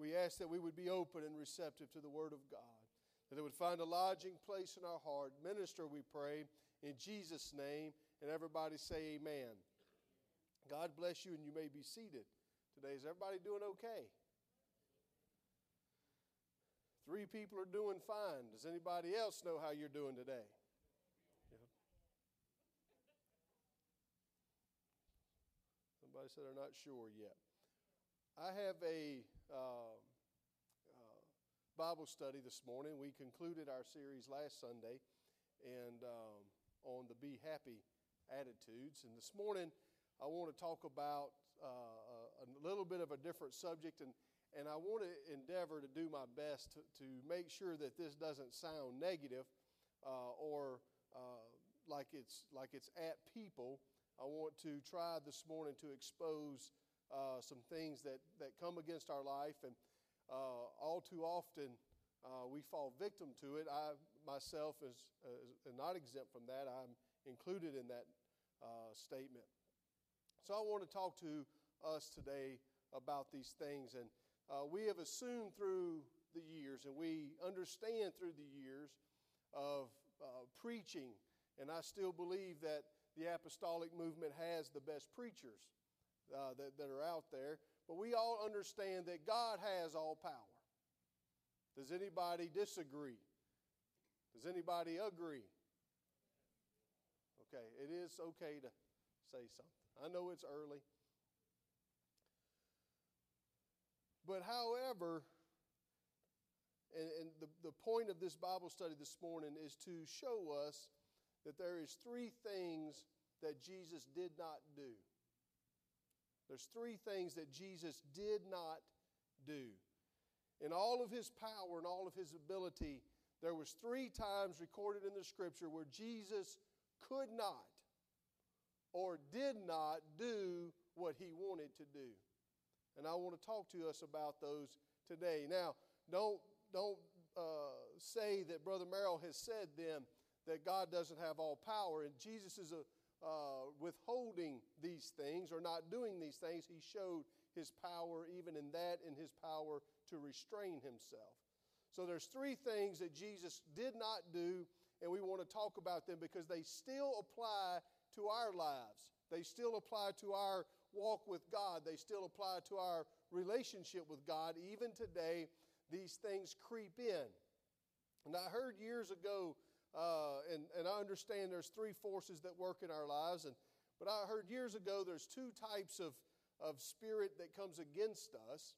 we ask that we would be open and receptive to the Word of God, that it would find a lodging place in our heart. Minister, we pray, in Jesus' name. And everybody say, Amen. God bless you, and you may be seated today. Is everybody doing okay? Three people are doing fine. Does anybody else know how you're doing today? Somebody said they're not sure yet. I have a uh, uh, Bible study this morning. We concluded our series last Sunday and um, on the Be Happy attitudes. And this morning, I want to talk about uh, a little bit of a different subject, and, and I want to endeavor to do my best to, to make sure that this doesn't sound negative uh, or uh, like, it's, like it's at people. I want to try this morning to expose uh, some things that, that come against our life, and uh, all too often uh, we fall victim to it. I myself is, is not exempt from that. I'm included in that uh, statement. So I want to talk to us today about these things. And uh, we have assumed through the years, and we understand through the years of uh, preaching, and I still believe that the apostolic movement has the best preachers uh, that, that are out there. But we all understand that God has all power. Does anybody disagree? Does anybody agree? Okay, it is okay to say something. I know it's early. But however, and, and, the, the point of this Bible study this morning is to show us that there is three things that Jesus did not do. There's three things that Jesus did not do. In all of his power and all of his ability, there was three times recorded in the scripture where Jesus could not or did not do what he wanted to do. And I want to talk to us about those today. Now, don't, don't uh, say that Brother Merrill has said then that God doesn't have all power and Jesus is a, uh, withholding these things or not doing these things. He showed his power even in that and his power to restrain himself. So there's three things that Jesus did not do and we want to talk about them because they still apply to our lives. They still apply to our walk with God. They still apply to our relationship with God. Even today, these things creep in. And I heard years ago, uh, and, and I understand there's three forces that work in our lives, and, but I heard years ago there's two types of, of spirit that comes against us,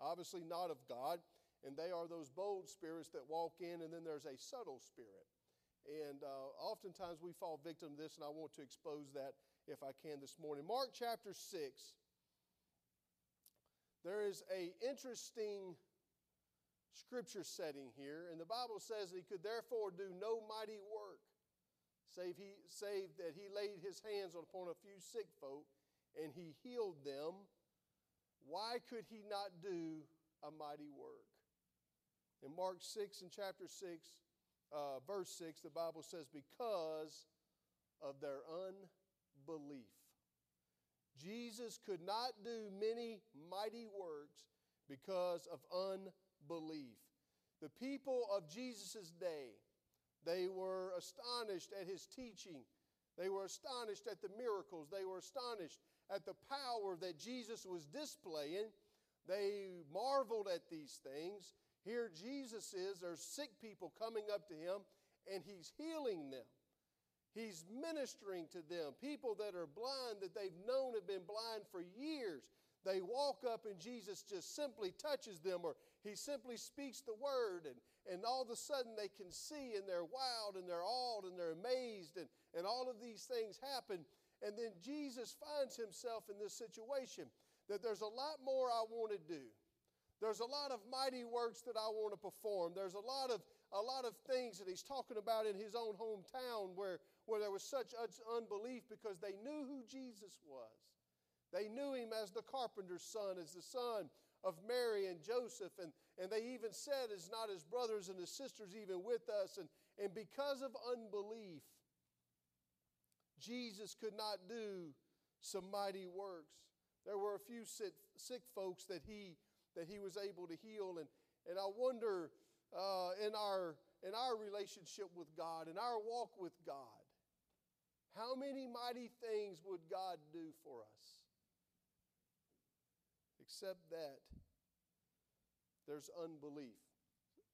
obviously not of God, and they are those bold spirits that walk in, and then there's a subtle spirit. And uh, oftentimes we fall victim to this, and I want to expose that if I can this morning. Mark chapter 6, there is a interesting scripture setting here, and the Bible says that he could therefore do no mighty work, save, he, save that he laid his hands upon a few sick folk and he healed them. Why could he not do a mighty work? In Mark 6 and chapter 6, uh, verse 6, the Bible says, because of their unbelief. Jesus could not do many mighty works because of unbelief. The people of Jesus' day, they were astonished at his teaching. They were astonished at the miracles. They were astonished at the power that Jesus was displaying. They marveled at these things. Here Jesus is, there's sick people coming up to him, and he's healing them. He's ministering to them. People that are blind, that they've known have been blind for years. They walk up and Jesus just simply touches them, or he simply speaks the word, and, and all of a sudden they can see, and they're wild, and they're awed, and they're amazed, and, and all of these things happen. And then Jesus finds himself in this situation that there's a lot more I want to do. There's a lot of mighty works that I want to perform. There's a lot of, a lot of things that he's talking about in his own hometown where, where there was such unbelief because they knew who Jesus was. They knew him as the carpenter's son, as the son of Mary and Joseph, and, and they even said, Is not his brothers and his sisters even with us? And, and because of unbelief, Jesus could not do some mighty works. There were a few sick, sick folks that he that he was able to heal. And, and I wonder uh, in, our, in our relationship with God, in our walk with God, how many mighty things would God do for us? Except that there's unbelief.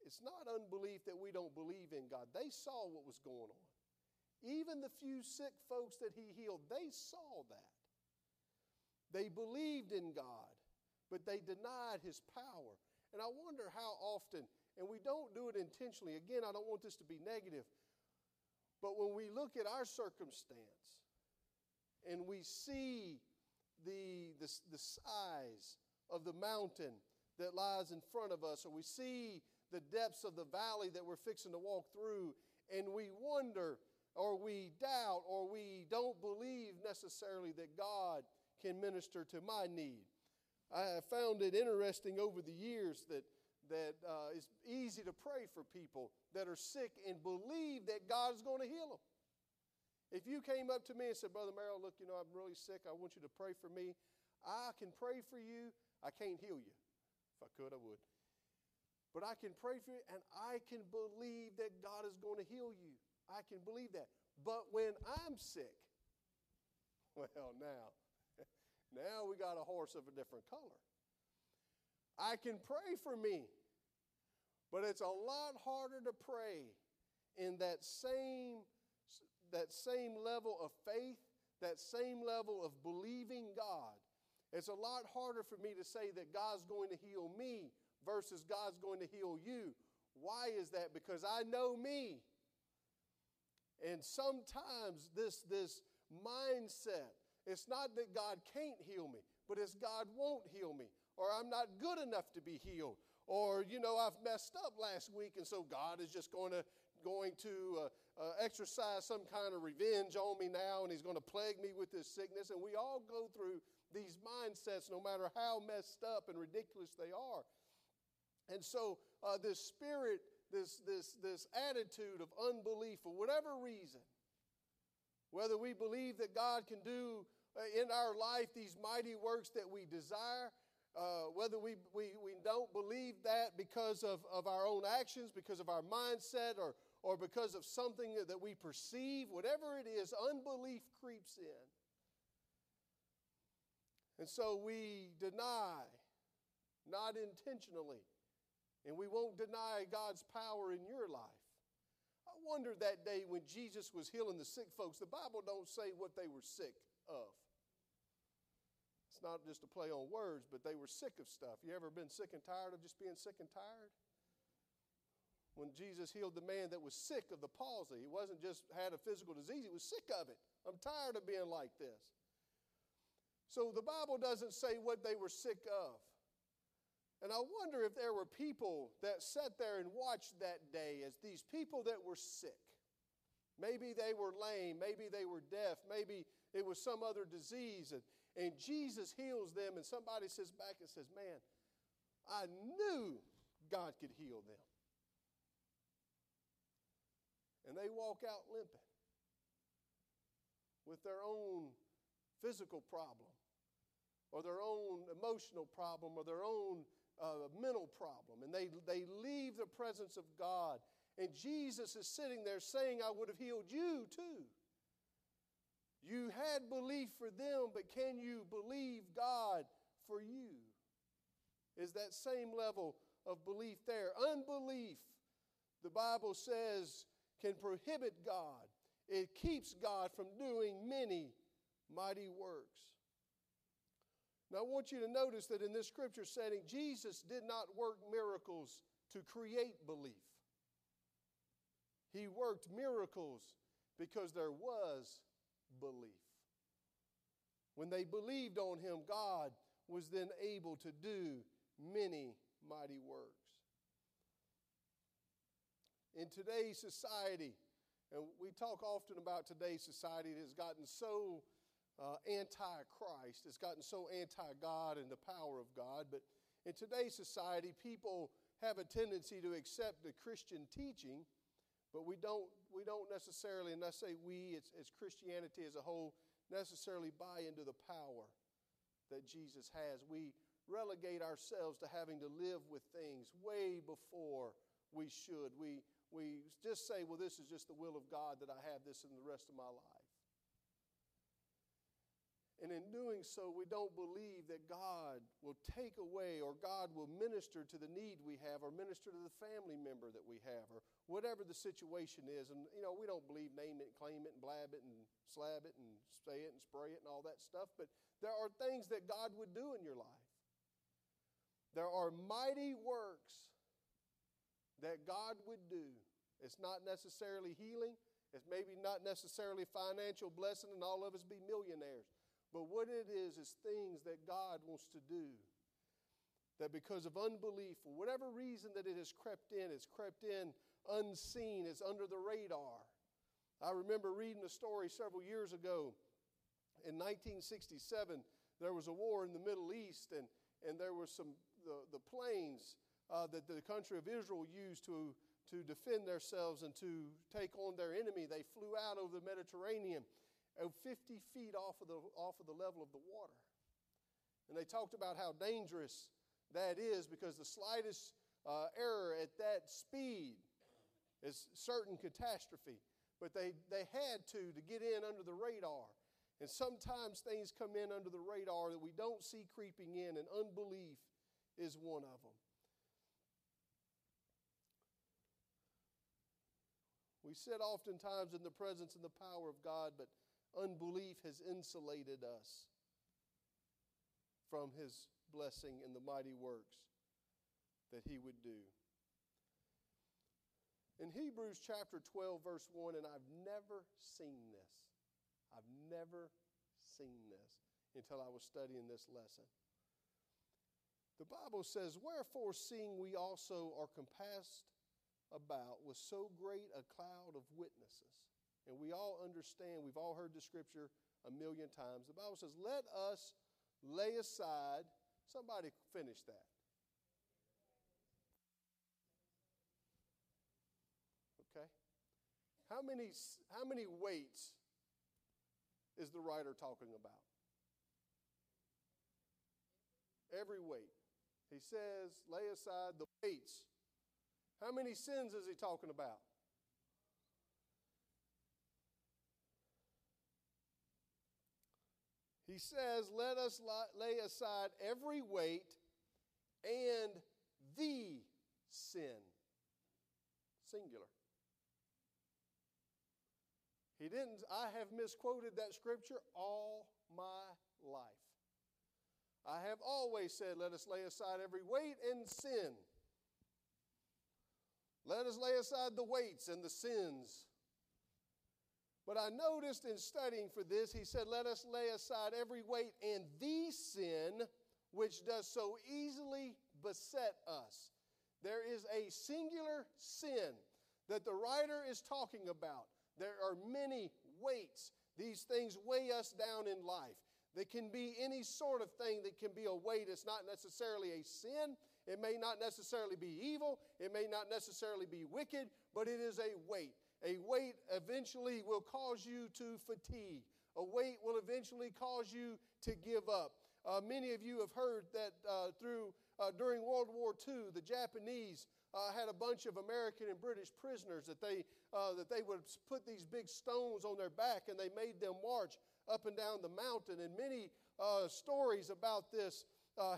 It's not unbelief that we don't believe in God. They saw what was going on. Even the few sick folks that he healed, they saw that. They believed in God, but they denied his power. And I wonder how often, and we don't do it intentionally. Again, I don't want this to be negative, but when we look at our circumstance and we see the, the, the size of the mountain that lies in front of us, or we see the depths of the valley that we're fixing to walk through, and we wonder, or we doubt, or we don't believe necessarily that God can minister to my need. I have found it interesting over the years that, that uh, it's easy to pray for people that are sick and believe that God is going to heal them. If you came up to me and said, Brother Merrill, look, you know, I'm really sick. I want you to pray for me. I can pray for you. I can't heal you. If I could, I would. But I can pray for you and I can believe that God is going to heal you. I can believe that. But when I'm sick, well, now, now we got a horse of a different color. I can pray for me, but it's a lot harder to pray in that same, that same level of faith, that same level of believing God. It's a lot harder for me to say that God's going to heal me versus God's going to heal you. Why is that? Because I know me. And sometimes this, this mindset it's not that God can't heal me, but it's God won't heal me, or I'm not good enough to be healed, or you know I've messed up last week, and so God is just going to going to uh, uh, exercise some kind of revenge on me now, and He's going to plague me with this sickness. And we all go through these mindsets, no matter how messed up and ridiculous they are. And so uh, this spirit, this this this attitude of unbelief, for whatever reason, whether we believe that God can do uh, in our life these mighty works that we desire, uh, whether we, we, we don't believe that because of, of our own actions, because of our mindset, or, or because of something that we perceive, whatever it is, unbelief creeps in. And so we deny, not intentionally, and we won't deny God's power in your life I wonder that day when Jesus was healing the sick folks, the Bible don't say what they were sick of. It's not just a play on words, but they were sick of stuff. You ever been sick and tired of just being sick and tired? When Jesus healed the man that was sick of the palsy, he wasn't just had a physical disease, he was sick of it. I'm tired of being like this. So the Bible doesn't say what they were sick of. And I wonder if there were people that sat there and watched that day as these people that were sick. Maybe they were lame, maybe they were deaf, maybe it was some other disease. And, and Jesus heals them, and somebody says back and says, Man, I knew God could heal them. And they walk out limping with their own physical problem or their own emotional problem or their own a mental problem, and they, they leave the presence of God. And Jesus is sitting there saying, I would have healed you too. You had belief for them, but can you believe God for you? Is that same level of belief there? Unbelief, the Bible says, can prohibit God. It keeps God from doing many mighty works. Now, I want you to notice that in this scripture setting, Jesus did not work miracles to create belief. He worked miracles because there was belief. When they believed on him, God was then able to do many mighty works. In today's society, and we talk often about today's society that has gotten so uh, anti Christ. It's gotten so anti God and the power of God. But in today's society, people have a tendency to accept the Christian teaching, but we don't, we don't necessarily, and I say we, it's, it's Christianity as a whole, necessarily buy into the power that Jesus has. We relegate ourselves to having to live with things way before we should. We, we just say, well, this is just the will of God that I have this in the rest of my life. And in doing so, we don't believe that God will take away or God will minister to the need we have or minister to the family member that we have or whatever the situation is. And, you know, we don't believe name it, claim it, and blab it, and slab it, and say it, and spray it, and all that stuff. But there are things that God would do in your life. There are mighty works that God would do. It's not necessarily healing, it's maybe not necessarily financial blessing, and all of us be millionaires. But what it is, is things that God wants to do. That because of unbelief, for whatever reason that it has crept in, it's crept in unseen, it's under the radar. I remember reading a story several years ago. In 1967, there was a war in the Middle East, and, and there were some the, the planes uh, that the country of Israel used to, to defend themselves and to take on their enemy. They flew out over the Mediterranean 50 feet off of, the, off of the level of the water. And they talked about how dangerous that is because the slightest uh, error at that speed is certain catastrophe. But they, they had to to get in under the radar. And sometimes things come in under the radar that we don't see creeping in, and unbelief is one of them. We sit oftentimes in the presence and the power of God, but Unbelief has insulated us from his blessing and the mighty works that he would do. In Hebrews chapter 12, verse 1, and I've never seen this. I've never seen this until I was studying this lesson. The Bible says, Wherefore, seeing we also are compassed about with so great a cloud of witnesses, and we all understand, we've all heard the scripture a million times. The Bible says, Let us lay aside. Somebody finish that. Okay? How many, how many weights is the writer talking about? Every weight. He says, lay aside the weights. How many sins is he talking about? He says, Let us lay aside every weight and the sin. Singular. He didn't, I have misquoted that scripture all my life. I have always said, Let us lay aside every weight and sin. Let us lay aside the weights and the sins but I noticed in studying for this, he said, Let us lay aside every weight and the sin which does so easily beset us. There is a singular sin that the writer is talking about. There are many weights. These things weigh us down in life. They can be any sort of thing that can be a weight. It's not necessarily a sin. It may not necessarily be evil. It may not necessarily be wicked, but it is a weight. A weight eventually will cause you to fatigue. A weight will eventually cause you to give up. Uh, many of you have heard that uh, through uh, during World War II, the Japanese uh, had a bunch of American and British prisoners that they uh, that they would put these big stones on their back and they made them march up and down the mountain. And many uh, stories about this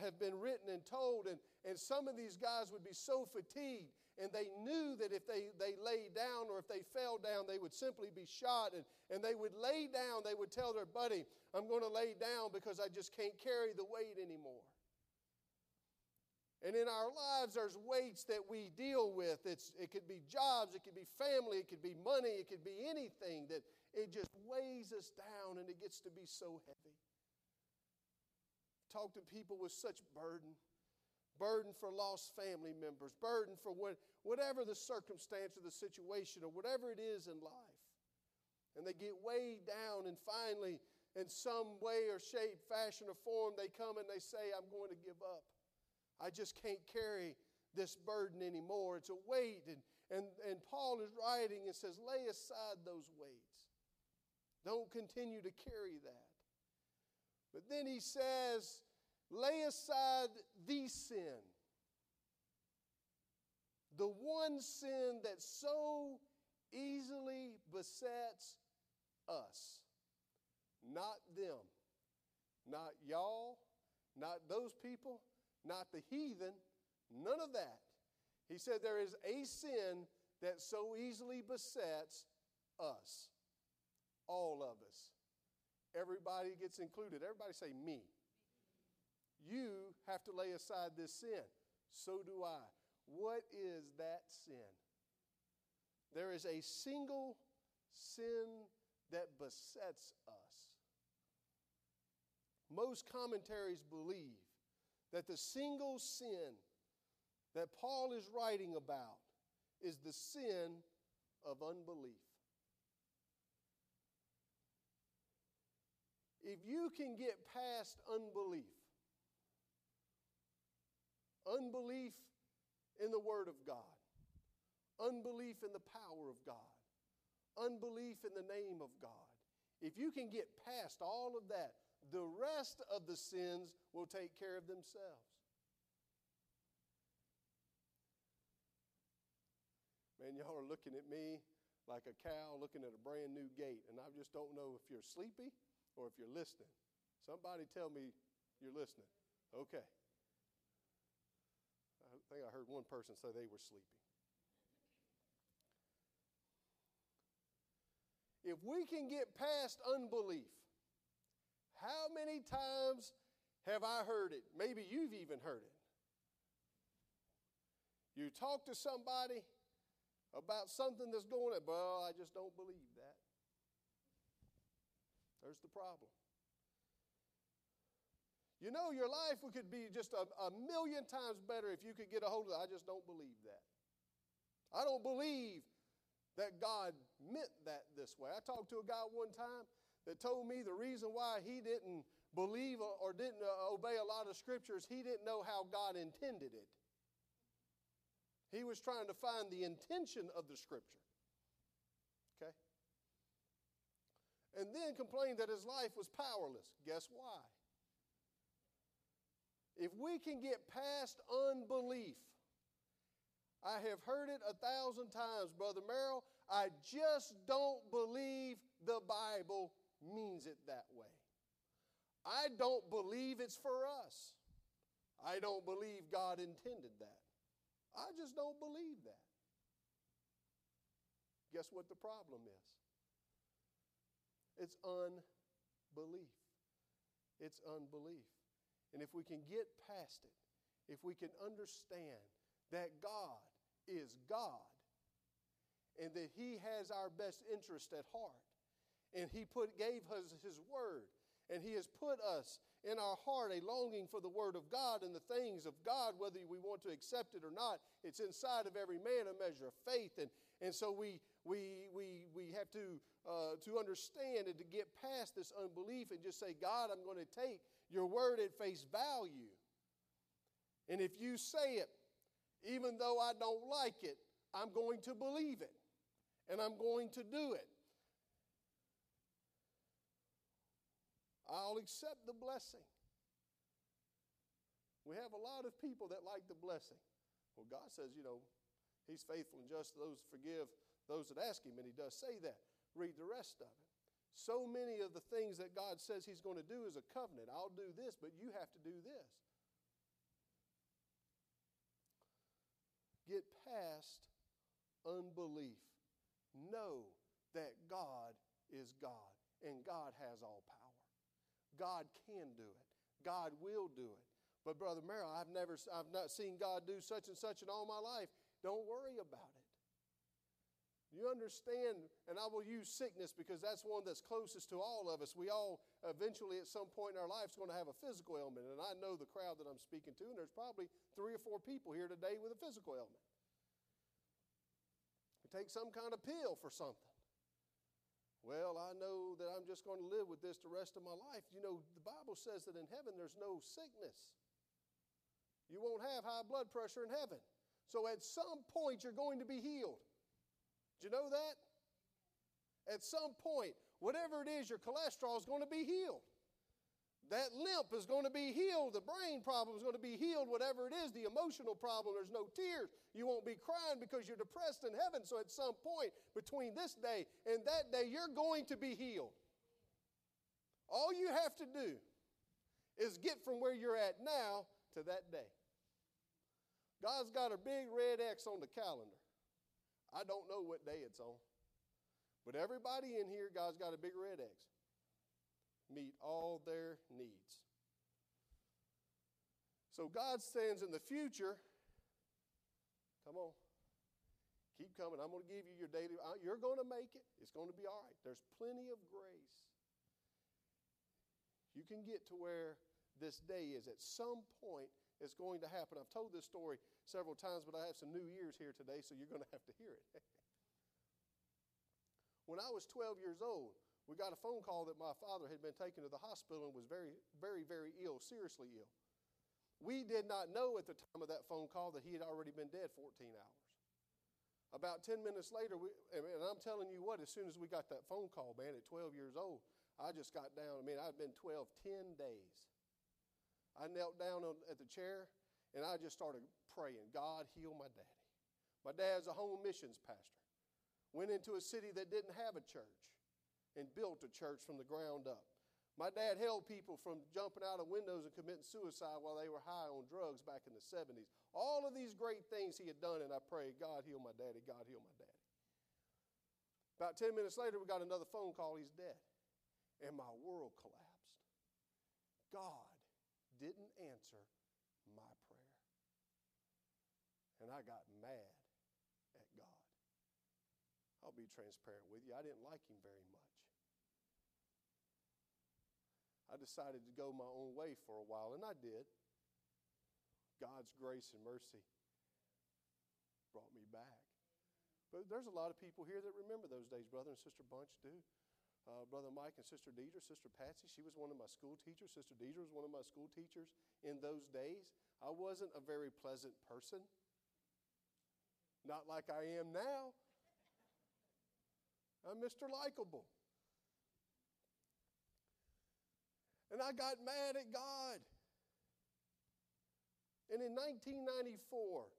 have been written and told. And and some of these guys would be so fatigued and they knew that if they, they lay down or if they fell down, they would simply be shot. And, and they would lay down, they would tell their buddy, I'm going to lay down because I just can't carry the weight anymore. And in our lives, there's weights that we deal with. It's, it could be jobs, it could be family, it could be money, it could be anything that it just weighs us down and it gets to be so heavy. Talk to people with such burden burden for lost family members, burden for what, whatever the circumstance or the situation or whatever it is in life. And they get weighed down, and finally, in some way or shape, fashion, or form, they come and they say, I'm going to give up. I just can't carry this burden anymore. It's a weight. And, and, and Paul is writing and says, lay aside those weights. Don't continue to carry that. But then he says, lay aside the sin, the one sin that so easily besets us, not them, not y'all, not those people, not the heathen, none of that. He said there is a sin that so easily besets us, all of us. Everybody gets included. Everybody say, me. You have to lay aside this sin. So do I. What is that sin? There is a single sin that besets us. Most commentaries believe that the single sin that Paul is writing about is the sin of unbelief. If you can get past unbelief, unbelief in the Word of God, unbelief in the power of God, unbelief in the name of God. If you can get past all of that, the rest of the sins will take care of themselves. Man, y'all are looking at me like a cow looking at a brand new gate, and I just don't know if you're sleepy or if you're listening. Somebody tell me you're listening. Okay. I think I heard one person say they were sleeping. If we can get past unbelief, how many times have I heard it? Maybe you've even heard it. You talk to somebody about something that's going on, well, I just don't believe that. There's the problem. You know, your life could be just a, a million times better if you could get a hold of it. I just don't believe that. I don't believe that God meant that this way. I talked to a guy one time that told me the reason why he didn't believe or didn't uh, obey a lot of scriptures, he didn't know how God intended it. He was trying to find the intention of the scripture. Okay? And then complained that his life was powerless. Guess why? If we can get past unbelief, I have heard it a thousand times, Brother Merrill. I just don't believe the Bible means it that way. I don't believe it's for us. I don't believe God intended that. I just don't believe that. Guess what the problem is? It's unbelief. It's unbelief. And if we can get past it, if we can understand that God is God and that He has our best interest at heart, and He put, gave us His Word, and He has put us in our heart a longing for the Word of God and the things of God, whether we want to accept it or not. It's inside of every man a measure of faith. And, and so we, we, we, we have to, uh, to understand and to get past this unbelief and just say, God, I'm going to take your word at face value. And if you say it, even though I don't like it, I'm going to believe it and I'm going to do it. I'll accept the blessing. We have a lot of people that like the blessing. Well, God says, you know, He's faithful and just to those forgive those that ask Him, and He does say that. Read the rest of it. So many of the things that God says He's going to do is a covenant. I'll do this, but you have to do this. Get past unbelief. Know that God is God and God has all power. God can do it. God will do it. But Brother Merrill, I've never I've not seen God do such and such in all my life. Don't worry about it. You understand, and I will use sickness because that's one that's closest to all of us. We all eventually, at some point in our lives, going to have a physical ailment. And I know the crowd that I'm speaking to, and there's probably three or four people here today with a physical ailment. We take some kind of pill for something. Well, I know that I'm just going to live with this the rest of my life. You know, the Bible says that in heaven there's no sickness. You won't have high blood pressure in heaven. So at some point, you're going to be healed. Do you know that? At some point, whatever it is, your cholesterol is going to be healed. That limp is going to be healed. The brain problem is going to be healed, whatever it is. The emotional problem, there's no tears. You won't be crying because you're depressed in heaven. So at some point between this day and that day, you're going to be healed. All you have to do is get from where you're at now to that day. God's got a big red X on the calendar. I don't know what day it's on. But everybody in here, God's got a big red X meet all their needs. So God stands in the future. Come on. Keep coming. I'm going to give you your daily. Uh, you're going to make it. It's going to be all right. There's plenty of grace. You can get to where this day is. At some point, it's going to happen. I've told this story several times, but I have some new ears here today, so you're going to have to hear it. when I was 12 years old, we got a phone call that my father had been taken to the hospital and was very, very, very ill, seriously ill. We did not know at the time of that phone call that he had already been dead 14 hours. About 10 minutes later, we, and I'm telling you what, as soon as we got that phone call, man, at 12 years old, I just got down. I mean, I'd been 12, 10 days. I knelt down at the chair and I just started praying, God, heal my daddy. My dad's a home missions pastor. Went into a city that didn't have a church and built a church from the ground up. My dad held people from jumping out of windows and committing suicide while they were high on drugs back in the 70s. All of these great things he had done, and I prayed, God heal my daddy, God heal my daddy. About 10 minutes later, we got another phone call, he's dead. And my world collapsed. God didn't answer my prayer. And I got mad at God. I'll be transparent with you. I didn't like him very much. I decided to go my own way for a while, and I did. God's grace and mercy brought me back. But there's a lot of people here that remember those days. Brother and Sister Bunch do. Uh, Brother Mike and Sister Deidre, Sister Patsy, she was one of my school teachers. Sister Deidre was one of my school teachers in those days. I wasn't a very pleasant person, not like I am now. I'm Mr. Likeable. And I got mad at God. And in 1994,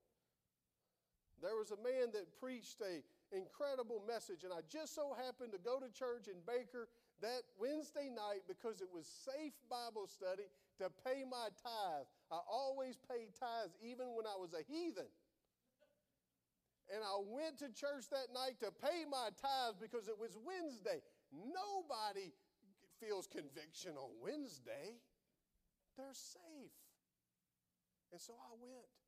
there was a man that preached a incredible message, and I just so happened to go to church in Baker that Wednesday night because it was safe Bible study to pay my tithe. I always paid tithes even when I was a heathen. And I went to church that night to pay my tithes because it was Wednesday. Nobody feels conviction on Wednesday, they're safe. And so I went.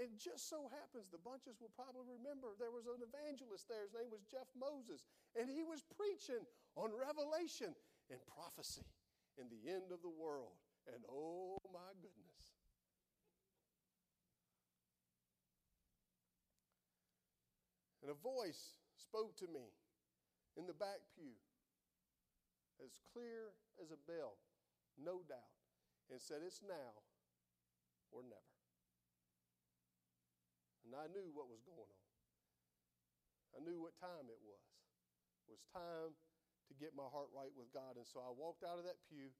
And just so happens, the bunches will probably remember there was an evangelist there. His name was Jeff Moses. And he was preaching on revelation and prophecy in the end of the world. And oh my goodness. And a voice spoke to me in the back pew as clear as a bell, no doubt, and said, It's now or never. And I knew what was going on. I knew what time it was. It was time to get my heart right with God. And so I walked out of that pew.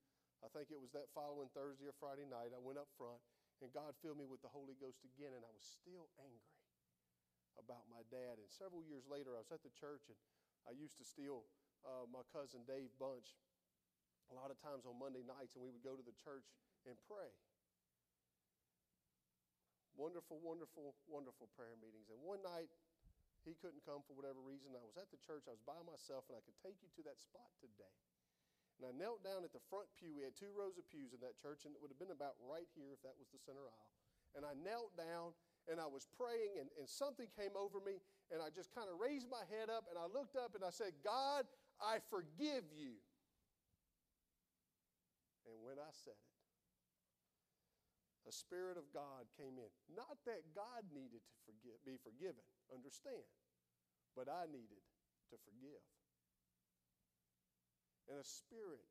I think it was that following Thursday or Friday night. I went up front, and God filled me with the Holy Ghost again, and I was still angry about my dad. And several years later, I was at the church, and I used to steal uh, my cousin Dave Bunch a lot of times on Monday nights, and we would go to the church and pray. Wonderful, wonderful, wonderful prayer meetings. And one night, he couldn't come for whatever reason. I was at the church, I was by myself, and I could take you to that spot today. And I knelt down at the front pew. We had two rows of pews in that church, and it would have been about right here if that was the center aisle. And I knelt down and I was praying, and, and something came over me, and I just kind of raised my head up and I looked up and I said, God, I forgive you. And when I said it, a spirit of God came in. Not that God needed to forgive, be forgiven, understand, but I needed to forgive. And a spirit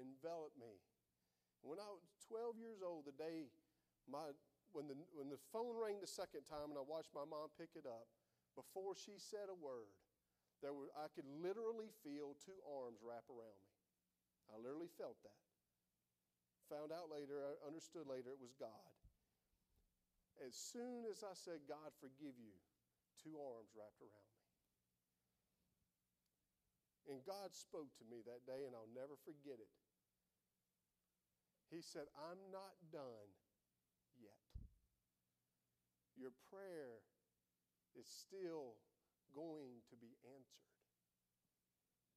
enveloped me. When I was 12 years old, the day my, when, the, when the phone rang the second time and I watched my mom pick it up, before she said a word, there were, I could literally feel two arms wrap around me. I literally felt that. Found out later, I understood later it was God. As soon as I said, God, forgive you, two arms wrapped around me. And God spoke to me that day, and I'll never forget it. He said, I'm not done yet. Your prayer is still going to be answered.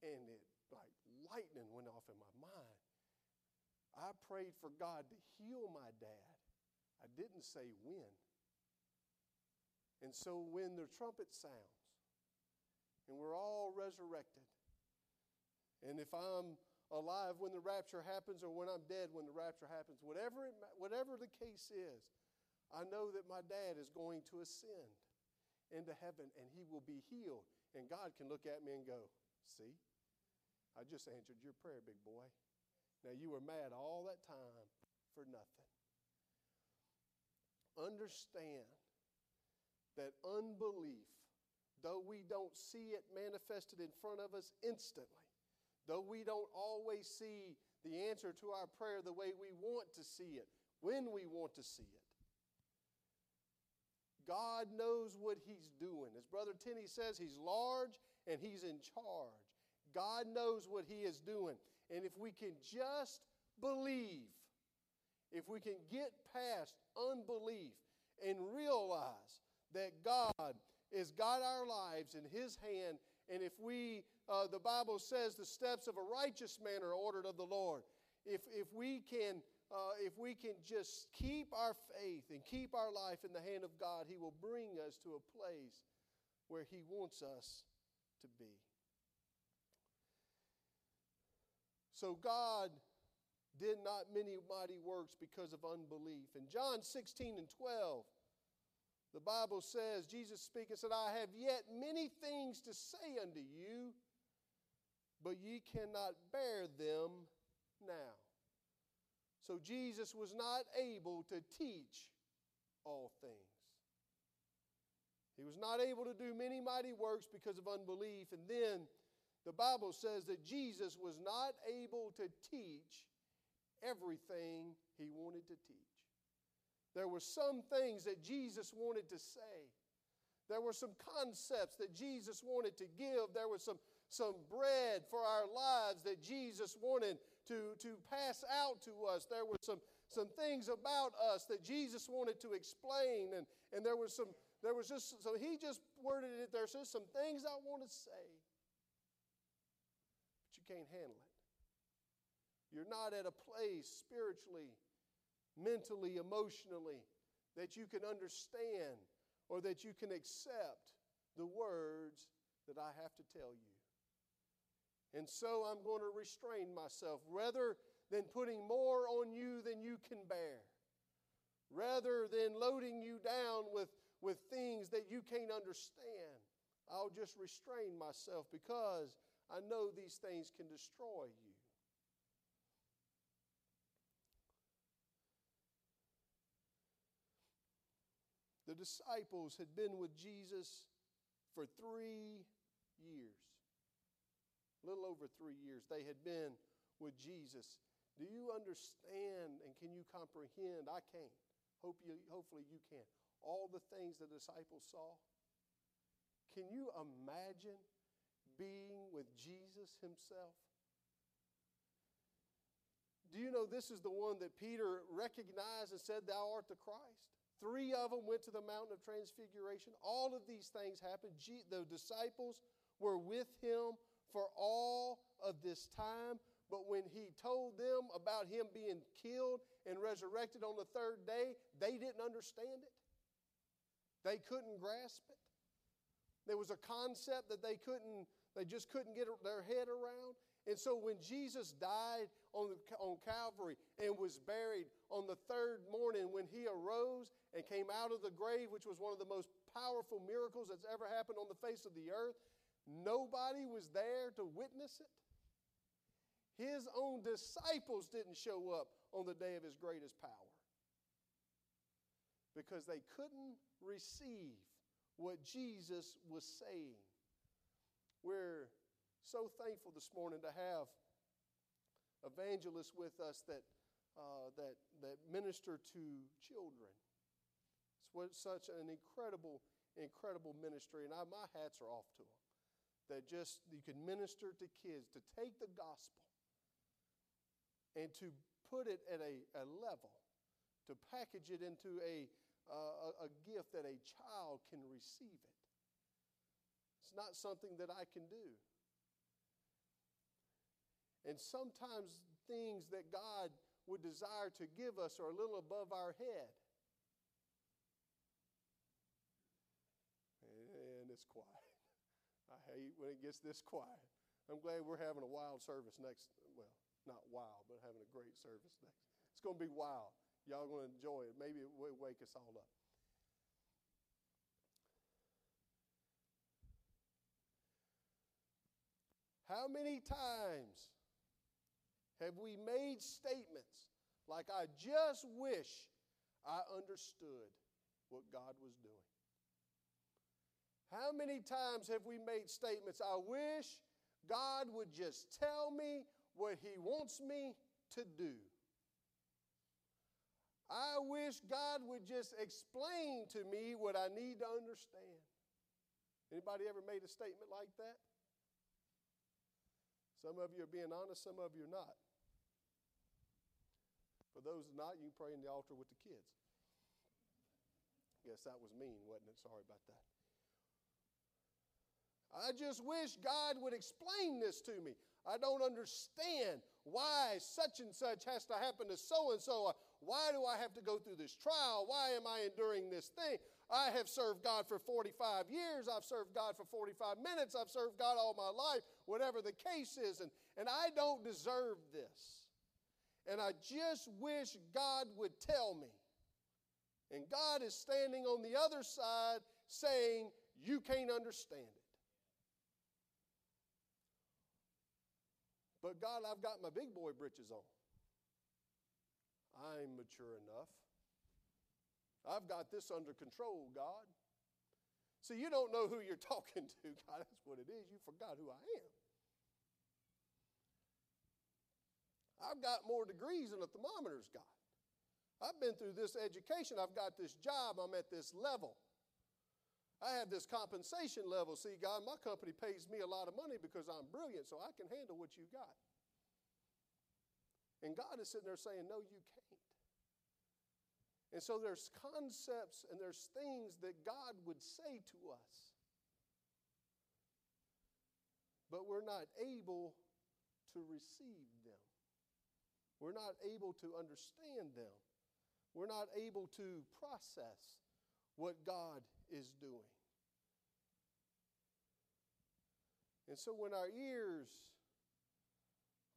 And it, like lightning, went off in my. I prayed for God to heal my dad. I didn't say when. And so when the trumpet sounds and we're all resurrected, and if I'm alive when the rapture happens or when I'm dead when the rapture happens, whatever, it, whatever the case is, I know that my dad is going to ascend into heaven and he will be healed. And God can look at me and go, See, I just answered your prayer, big boy. Now you were mad all that time for nothing. Understand that unbelief, though we don't see it manifested in front of us instantly, though we don't always see the answer to our prayer the way we want to see it, when we want to see it, God knows what He's doing. As Brother Tenney says, He's large and He's in charge. God knows what He is doing. And if we can just believe, if we can get past unbelief and realize that God has got our lives in His hand, and if we, uh, the Bible says, the steps of a righteous man are ordered of the Lord. If, if we can uh, if we can just keep our faith and keep our life in the hand of God, He will bring us to a place where He wants us to be. So God did not many mighty works because of unbelief. In John 16 and 12, the Bible says, Jesus speaking said, I have yet many things to say unto you, but ye cannot bear them now. So Jesus was not able to teach all things. He was not able to do many mighty works because of unbelief. And then the Bible says that Jesus was not able to teach everything he wanted to teach. There were some things that Jesus wanted to say. There were some concepts that Jesus wanted to give. There was some, some bread for our lives that Jesus wanted to, to pass out to us. There were some, some things about us that Jesus wanted to explain. And, and there was some, there was just, so he just worded it, there's just some things I want to say can't handle it. You're not at a place spiritually, mentally, emotionally that you can understand or that you can accept the words that I have to tell you. And so I'm going to restrain myself rather than putting more on you than you can bear, rather than loading you down with, with things that you can't understand. I'll just restrain myself because I know these things can destroy you. The disciples had been with Jesus for three years. A little over three years. They had been with Jesus. Do you understand and can you comprehend? I can't. Hope you, hopefully you can. All the things the disciples saw. Can you imagine being with Jesus himself? Do you know this is the one that Peter recognized and said, Thou art the Christ? Three of them went to the mountain of transfiguration. All of these things happened. The disciples were with him for all of this time. But when he told them about him being killed and resurrected on the third day, they didn't understand it. They couldn't grasp it. There was a concept that they couldn't they just couldn't get their head around. And so when Jesus died on, on Calvary and was buried on the third morning, when he arose and came out of the grave, which was one of the most powerful miracles that's ever happened on the face of the earth, nobody was there to witness it. His own disciples didn't show up on the day of his greatest power because they couldn't receive what Jesus was saying. We're so thankful this morning to have evangelists with us that, uh, that, that minister to children. It's what, such an incredible, incredible ministry, and I, my hats are off to them. That just you can minister to kids, to take the gospel and to put it at a, a level, to package it into a, uh, a, a gift that a child can receive it. It's not something that I can do. And sometimes things that God would desire to give us are a little above our head. And it's quiet. I hate when it gets this quiet. I'm glad we're having a wild service next. Well, not wild, but having a great service next. It's going to be wild. Y'all going to enjoy it. Maybe it will wake us all up. How many times have we made statements like, I just wish I understood what God was doing? How many times have we made statements, I wish God would just tell me what He wants me to do? I wish God would just explain to me what I need to understand. Anybody ever made a statement like that? Some of you are being honest, some of you are not. For those not, you can pray in the altar with the kids. Guess that was mean, wasn't it? Sorry about that. I just wish God would explain this to me. I don't understand why such and such has to happen to so and so. Why do I have to go through this trial? Why am I enduring this thing? I have served God for 45 years. I've served God for 45 minutes. I've served God all my life, whatever the case is. And, and I don't deserve this. And I just wish God would tell me. And God is standing on the other side saying, You can't understand it. But God, I've got my big boy britches on. I'm mature enough. I've got this under control, God. See, you don't know who you're talking to, God. That's what it is. You forgot who I am. I've got more degrees than a thermometer's got. I've been through this education. I've got this job. I'm at this level. I have this compensation level. See, God, my company pays me a lot of money because I'm brilliant, so I can handle what you got. And God is sitting there saying, No, you can't. And so there's concepts and there's things that God would say to us. But we're not able to receive them. We're not able to understand them. We're not able to process what God is doing. And so when our ears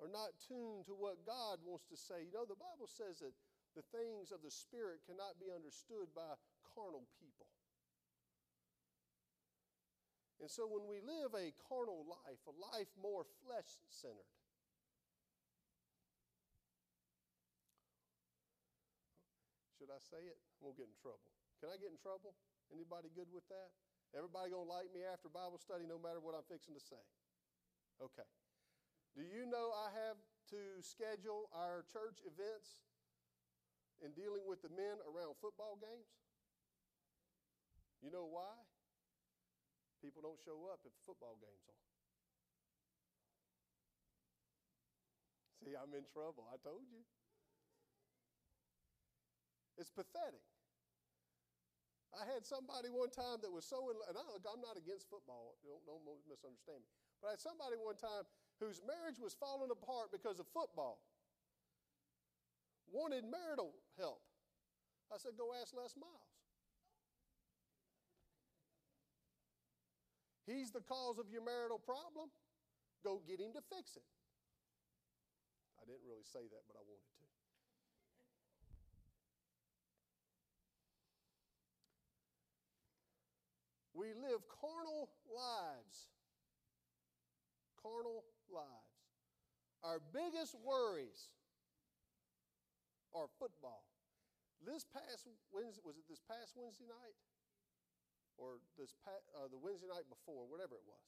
are not tuned to what God wants to say, you know, the Bible says that the things of the Spirit cannot be understood by carnal people. And so when we live a carnal life, a life more flesh centered, should I say it? Won't get in trouble. Can I get in trouble? Anybody good with that? Everybody gonna like me after Bible study no matter what I'm fixing to say? Okay. Do you know I have to schedule our church events in dealing with the men around football games? You know why? People don't show up if the football game's on. See, I'm in trouble. I told you. It's pathetic. I had somebody one time that was so in, and I, am not against football. Don't, don't misunderstand me. But I had somebody one time whose marriage was falling apart because of football wanted marital help. I said, Go ask Les Miles. He's the cause of your marital problem. Go get him to fix it. I didn't really say that, but I wanted to. We live carnal lives. Carnal lives. Our biggest worries or football. This past Wednesday, was it this past Wednesday night? Or this pa- uh, the Wednesday night before, whatever it was.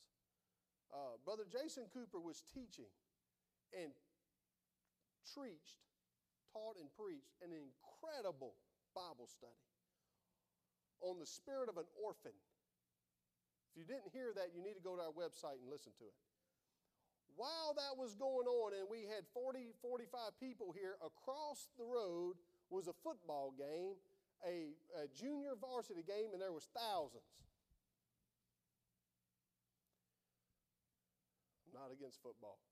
Uh, Brother Jason Cooper was teaching and preached, taught, and preached an incredible Bible study on the spirit of an orphan. If you didn't hear that, you need to go to our website and listen to it. While that was going on, and we had 40, 45 people here, across the road was a football game, a, a junior varsity game, and there was thousands. Not against football.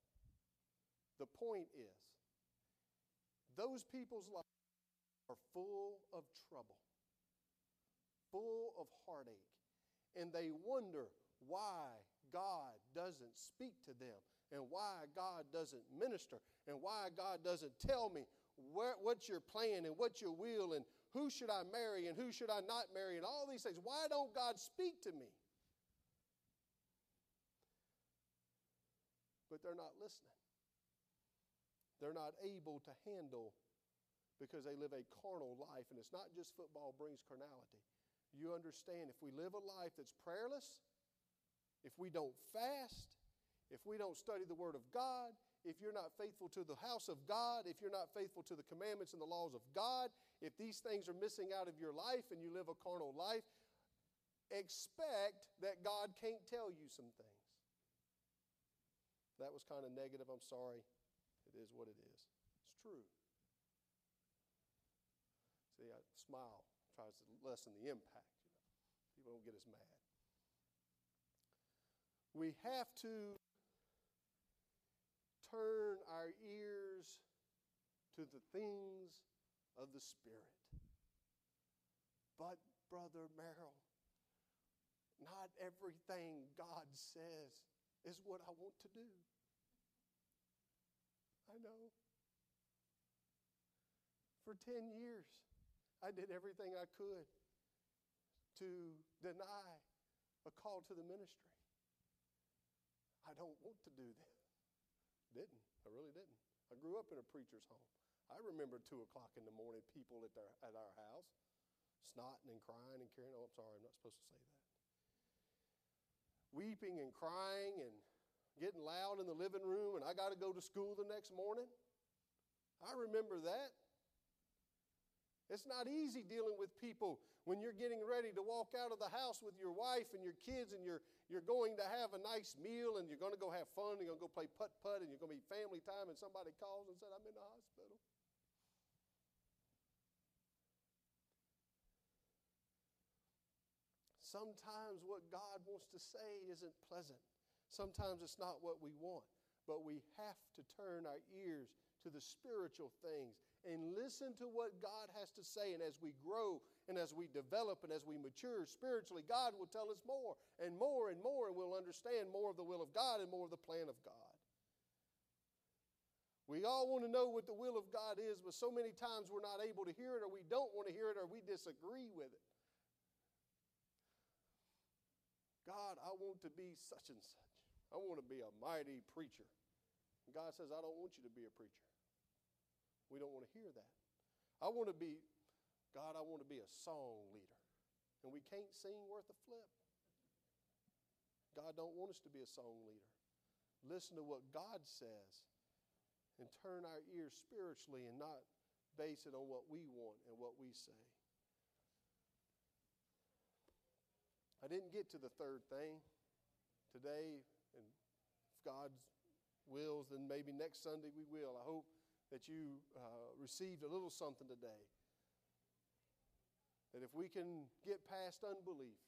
The point is, those people's lives are full of trouble, full of heartache, and they wonder why God doesn't speak to them and why God doesn't minister and why God doesn't tell me where, your plan and what your will and who should I marry and who should I not marry and all these things. Why don't God speak to me? But they're not listening. They're not able to handle because they live a carnal life. And it's not just football brings carnality. You understand if we live a life that's prayerless, if we don't fast, if we don't study the Word of God, if you're not faithful to the house of God, if you're not faithful to the commandments and the laws of God, if these things are missing out of your life and you live a carnal life, expect that God can't tell you some things. That was kind of negative. I'm sorry. It is what it is. It's true. See, I smile, tries to lessen the impact. You know. People don't get as mad. We have to turn our ears to the things of the Spirit. But, Brother Merrill, not everything God says is what I want to do. I know. For 10 years, I did everything I could to deny a call to the ministry. I don't want to do that. Didn't. I really didn't. I grew up in a preacher's home. I remember two o'clock in the morning, people at, their, at our house snotting and crying and carrying. Oh, I'm sorry, I'm not supposed to say that. Weeping and crying and getting loud in the living room, and I got to go to school the next morning. I remember that. It's not easy dealing with people when you're getting ready to walk out of the house with your wife and your kids and you're, you're going to have a nice meal and you're going to go have fun, and you're going to go play putt putt and you're going to be family time, and somebody calls and said, I'm in the hospital. Sometimes what God wants to say isn't pleasant. Sometimes it's not what we want, but we have to turn our ears to the spiritual things and listen to what God has to say. And as we grow and as we develop and as we mature spiritually, God will tell us more and more and more, and we'll understand more of the will of God and more of the plan of God. We all want to know what the will of God is, but so many times we're not able to hear it, or we don't want to hear it, or we disagree with it. God, I want to be such and such. I want to be a mighty preacher. And God says, I don't want you to be a preacher. We don't want to hear that. I want to be, God, I want to be a song leader. And we can't sing worth a flip. God don't want us to be a song leader. Listen to what God says and turn our ears spiritually and not base it on what we want and what we say. I didn't get to the third thing today, and if God wills, then maybe next Sunday we will. I hope that you uh, received a little something today. That if we can get past unbelief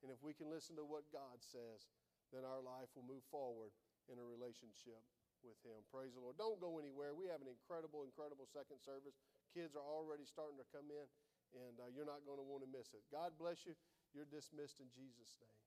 and if we can listen to what God says, then our life will move forward in a relationship with Him. Praise the Lord. Don't go anywhere. We have an incredible, incredible second service. Kids are already starting to come in, and uh, you're not going to want to miss it. God bless you. You're dismissed in Jesus' name.